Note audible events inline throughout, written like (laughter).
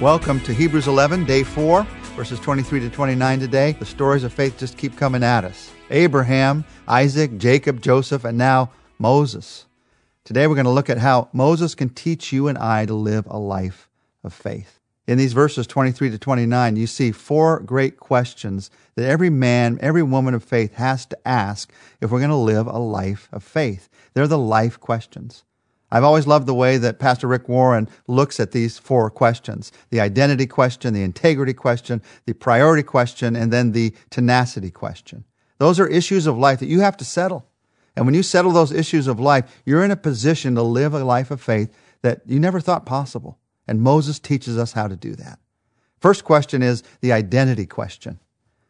Welcome to Hebrews 11, day 4, verses 23 to 29 today. The stories of faith just keep coming at us. Abraham, Isaac, Jacob, Joseph, and now Moses. Today we're going to look at how Moses can teach you and I to live a life of faith. In these verses 23 to 29, you see four great questions that every man, every woman of faith has to ask if we're going to live a life of faith. They're the life questions. I've always loved the way that Pastor Rick Warren looks at these four questions the identity question, the integrity question, the priority question, and then the tenacity question. Those are issues of life that you have to settle. And when you settle those issues of life, you're in a position to live a life of faith that you never thought possible. And Moses teaches us how to do that. First question is the identity question.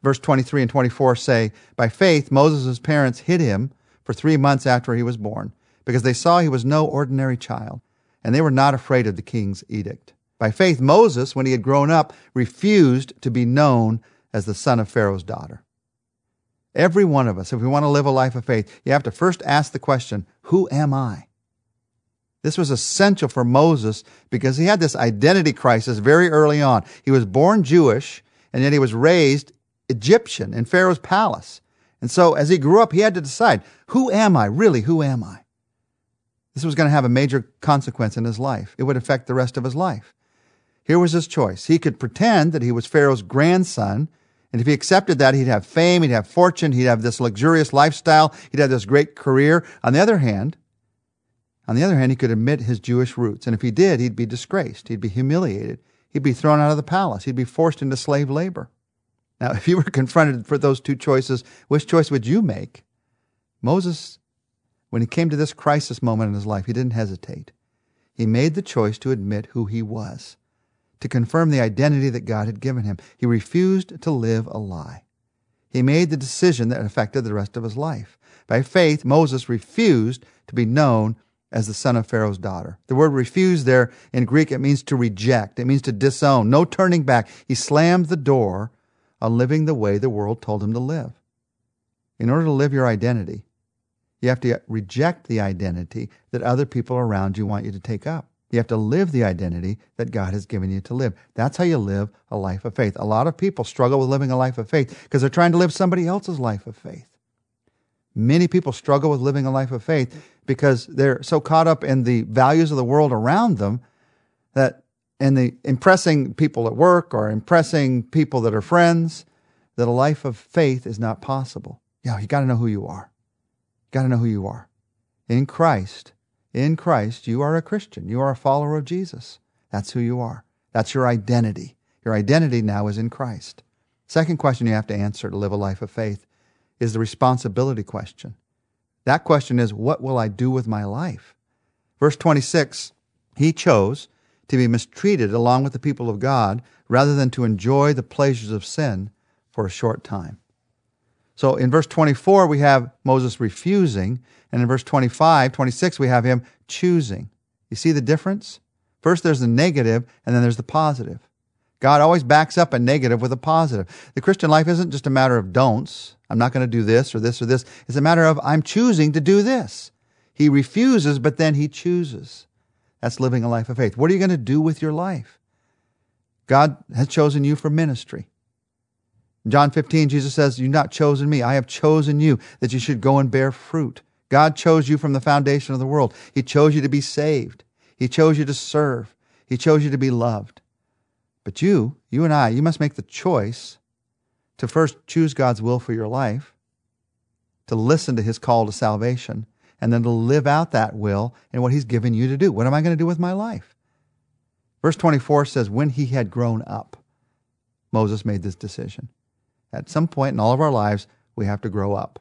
Verse 23 and 24 say, By faith, Moses' parents hid him for three months after he was born because they saw he was no ordinary child, and they were not afraid of the king's edict. By faith, Moses, when he had grown up, refused to be known as the son of Pharaoh's daughter. Every one of us, if we want to live a life of faith, you have to first ask the question, Who am I? This was essential for Moses because he had this identity crisis very early on. He was born Jewish, and yet he was raised Egyptian in Pharaoh's palace. And so as he grew up, he had to decide, Who am I? Really, who am I? This was going to have a major consequence in his life. It would affect the rest of his life. Here was his choice. He could pretend that he was Pharaoh's grandson, and if he accepted that, he'd have fame, he'd have fortune, he'd have this luxurious lifestyle, he'd have this great career. On the other hand, on the other hand, he could admit his Jewish roots, and if he did, he'd be disgraced, he'd be humiliated, he'd be thrown out of the palace, he'd be forced into slave labor. Now, (laughs) if you were confronted for those two choices, which choice would you make? Moses when he came to this crisis moment in his life, he didn't hesitate. He made the choice to admit who he was, to confirm the identity that God had given him. He refused to live a lie. He made the decision that affected the rest of his life. By faith, Moses refused to be known as the son of Pharaoh's daughter. The word refuse there in Greek, it means to reject. It means to disown. No turning back. He slammed the door on living the way the world told him to live. In order to live your identity, you have to reject the identity that other people around you want you to take up. You have to live the identity that God has given you to live. That's how you live a life of faith. A lot of people struggle with living a life of faith because they're trying to live somebody else's life of faith. Many people struggle with living a life of faith because they're so caught up in the values of the world around them that in the impressing people at work or impressing people that are friends that a life of faith is not possible. Yeah, you got to know who you are. Got to know who you are. In Christ, in Christ, you are a Christian. You are a follower of Jesus. That's who you are. That's your identity. Your identity now is in Christ. Second question you have to answer to live a life of faith is the responsibility question. That question is, what will I do with my life? Verse 26, he chose to be mistreated along with the people of God rather than to enjoy the pleasures of sin for a short time. So in verse 24, we have Moses refusing. And in verse 25, 26, we have him choosing. You see the difference? First, there's the negative, and then there's the positive. God always backs up a negative with a positive. The Christian life isn't just a matter of don'ts. I'm not going to do this or this or this. It's a matter of I'm choosing to do this. He refuses, but then he chooses. That's living a life of faith. What are you going to do with your life? God has chosen you for ministry. John 15, Jesus says, You've not chosen me. I have chosen you that you should go and bear fruit. God chose you from the foundation of the world. He chose you to be saved. He chose you to serve. He chose you to be loved. But you, you and I, you must make the choice to first choose God's will for your life, to listen to his call to salvation, and then to live out that will and what he's given you to do. What am I going to do with my life? Verse 24 says, When he had grown up, Moses made this decision. At some point in all of our lives, we have to grow up.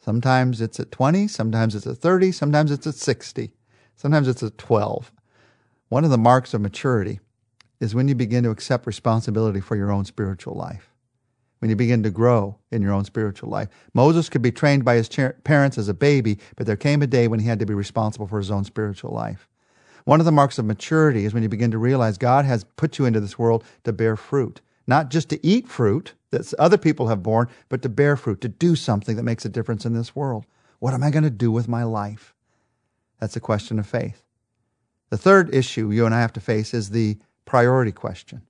Sometimes it's at 20, sometimes it's at 30, sometimes it's at 60, sometimes it's at 12. One of the marks of maturity is when you begin to accept responsibility for your own spiritual life, when you begin to grow in your own spiritual life. Moses could be trained by his parents as a baby, but there came a day when he had to be responsible for his own spiritual life. One of the marks of maturity is when you begin to realize God has put you into this world to bear fruit, not just to eat fruit, that other people have borne, but to bear fruit, to do something that makes a difference in this world. What am I going to do with my life? That's a question of faith. The third issue you and I have to face is the priority question.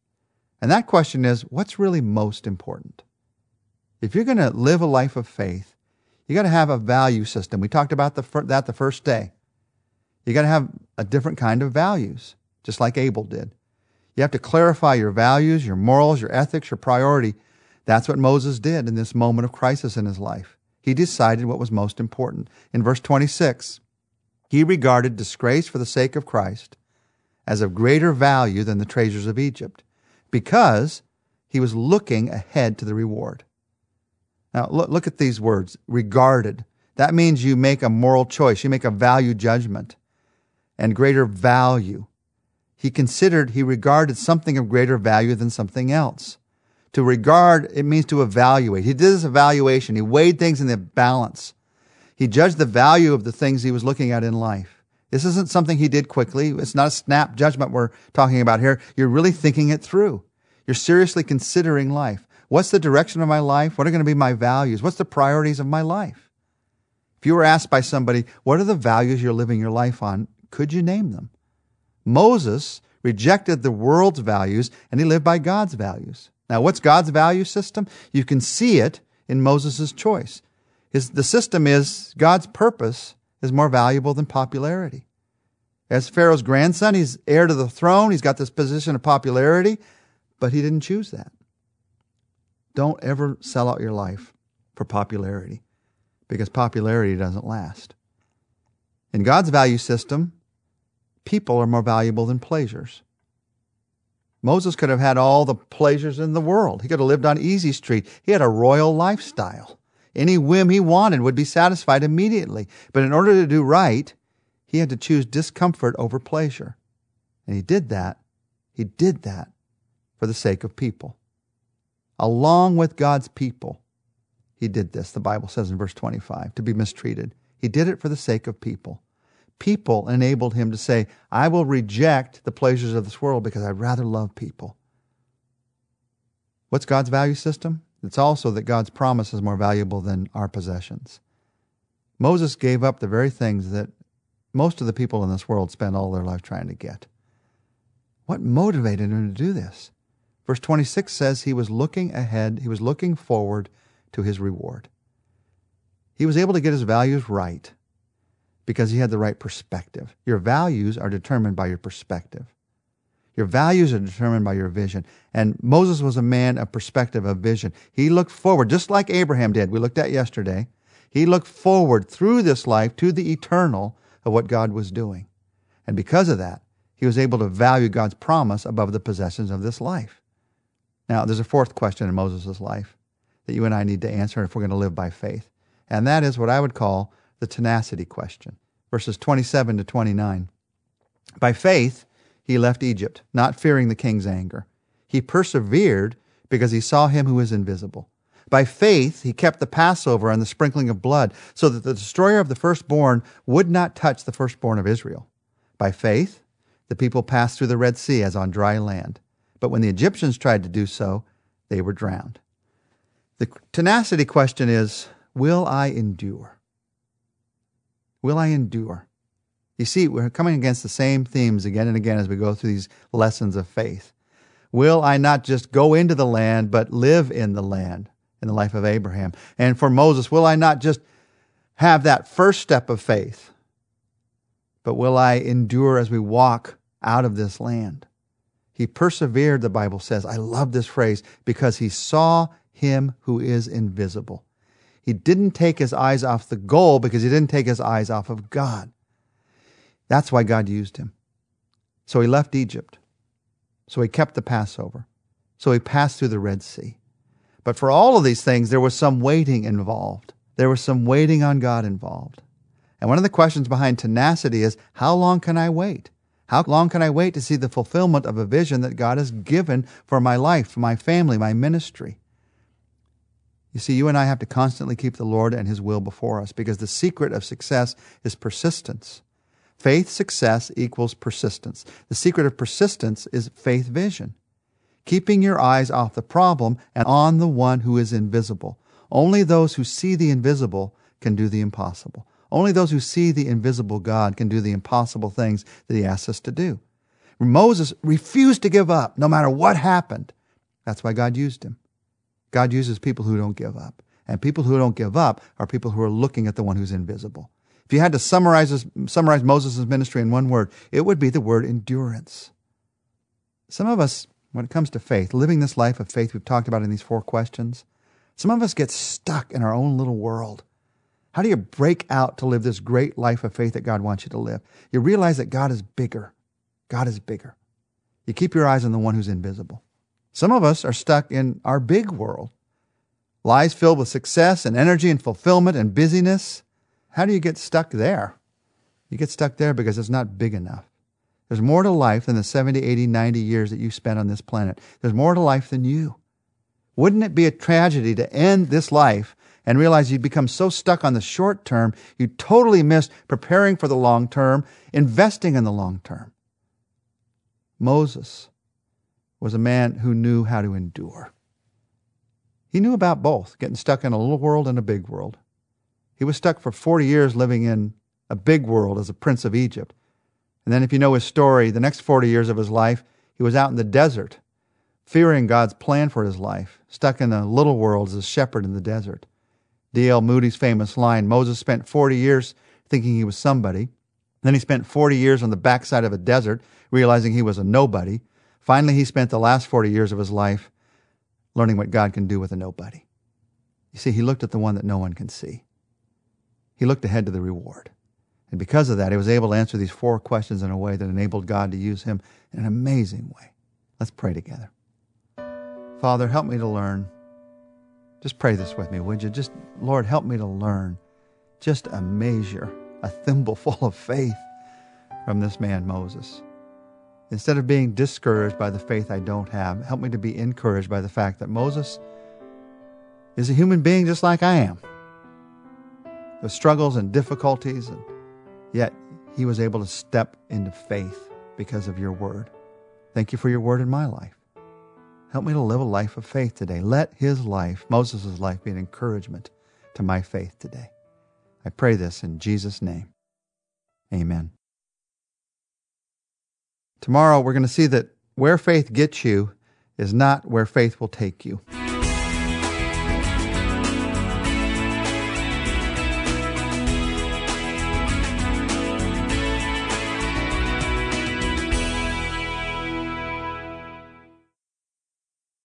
And that question is what's really most important? If you're going to live a life of faith, you got to have a value system. We talked about the, that the first day. You got to have a different kind of values, just like Abel did. You have to clarify your values, your morals, your ethics, your priority. That's what Moses did in this moment of crisis in his life. He decided what was most important. In verse 26, he regarded disgrace for the sake of Christ as of greater value than the treasures of Egypt because he was looking ahead to the reward. Now, look, look at these words regarded. That means you make a moral choice, you make a value judgment and greater value. He considered, he regarded something of greater value than something else. To regard, it means to evaluate. He did this evaluation. He weighed things in the balance. He judged the value of the things he was looking at in life. This isn't something he did quickly. It's not a snap judgment we're talking about here. You're really thinking it through. You're seriously considering life. What's the direction of my life? What are going to be my values? What's the priorities of my life? If you were asked by somebody, what are the values you're living your life on? Could you name them? Moses rejected the world's values and he lived by God's values. Now, what's God's value system? You can see it in Moses' choice. His, the system is God's purpose is more valuable than popularity. As Pharaoh's grandson, he's heir to the throne. He's got this position of popularity, but he didn't choose that. Don't ever sell out your life for popularity because popularity doesn't last. In God's value system, people are more valuable than pleasures. Moses could have had all the pleasures in the world. He could have lived on Easy Street. He had a royal lifestyle. Any whim he wanted would be satisfied immediately. But in order to do right, he had to choose discomfort over pleasure. And he did that. He did that for the sake of people along with God's people. He did this, the Bible says in verse 25, to be mistreated. He did it for the sake of people. People enabled him to say, I will reject the pleasures of this world because I'd rather love people. What's God's value system? It's also that God's promise is more valuable than our possessions. Moses gave up the very things that most of the people in this world spend all their life trying to get. What motivated him to do this? Verse 26 says he was looking ahead, he was looking forward to his reward. He was able to get his values right because he had the right perspective. Your values are determined by your perspective. Your values are determined by your vision. And Moses was a man of perspective, of vision. He looked forward, just like Abraham did, we looked at yesterday. He looked forward through this life to the eternal of what God was doing. And because of that, he was able to value God's promise above the possessions of this life. Now, there's a fourth question in Moses' life that you and I need to answer if we're going to live by faith. And that is what I would call the tenacity question. Verses 27 to 29. By faith, he left Egypt, not fearing the king's anger. He persevered because he saw him who is invisible. By faith, he kept the Passover and the sprinkling of blood, so that the destroyer of the firstborn would not touch the firstborn of Israel. By faith, the people passed through the Red Sea as on dry land. But when the Egyptians tried to do so, they were drowned. The tenacity question is Will I endure? Will I endure? You see, we're coming against the same themes again and again as we go through these lessons of faith. Will I not just go into the land, but live in the land in the life of Abraham? And for Moses, will I not just have that first step of faith, but will I endure as we walk out of this land? He persevered, the Bible says. I love this phrase because he saw him who is invisible. He didn't take his eyes off the goal because he didn't take his eyes off of God. That's why God used him. So he left Egypt. So he kept the Passover. So he passed through the Red Sea. But for all of these things, there was some waiting involved. There was some waiting on God involved. And one of the questions behind tenacity is how long can I wait? How long can I wait to see the fulfillment of a vision that God has given for my life, for my family, my ministry? You see, you and I have to constantly keep the Lord and His will before us because the secret of success is persistence. Faith success equals persistence. The secret of persistence is faith vision. Keeping your eyes off the problem and on the one who is invisible. Only those who see the invisible can do the impossible. Only those who see the invisible God can do the impossible things that He asks us to do. Moses refused to give up no matter what happened. That's why God used him. God uses people who don't give up. And people who don't give up are people who are looking at the one who's invisible. If you had to summarize, summarize Moses' ministry in one word, it would be the word endurance. Some of us, when it comes to faith, living this life of faith we've talked about in these four questions, some of us get stuck in our own little world. How do you break out to live this great life of faith that God wants you to live? You realize that God is bigger. God is bigger. You keep your eyes on the one who's invisible. Some of us are stuck in our big world. Lives filled with success and energy and fulfillment and busyness. How do you get stuck there? You get stuck there because it's not big enough. There's more to life than the 70, 80, 90 years that you spent on this planet. There's more to life than you. Wouldn't it be a tragedy to end this life and realize you become so stuck on the short term, you totally missed preparing for the long term, investing in the long term? Moses was a man who knew how to endure. He knew about both, getting stuck in a little world and a big world. He was stuck for 40 years living in a big world as a prince of Egypt. And then, if you know his story, the next 40 years of his life, he was out in the desert, fearing God's plan for his life, stuck in a little world as a shepherd in the desert. D.L. Moody's famous line Moses spent 40 years thinking he was somebody. Then he spent 40 years on the backside of a desert, realizing he was a nobody. Finally, he spent the last 40 years of his life learning what God can do with a nobody. You see, he looked at the one that no one can see. He looked ahead to the reward. And because of that, he was able to answer these four questions in a way that enabled God to use him in an amazing way. Let's pray together. Father, help me to learn. Just pray this with me, would you? Just, Lord, help me to learn just a measure, a thimbleful of faith from this man, Moses. Instead of being discouraged by the faith I don't have, help me to be encouraged by the fact that Moses is a human being just like I am, with struggles and difficulties, and yet he was able to step into faith because of your word. Thank you for your word in my life. Help me to live a life of faith today. Let his life, Moses' life, be an encouragement to my faith today. I pray this in Jesus' name. Amen. Tomorrow, we're going to see that where faith gets you is not where faith will take you.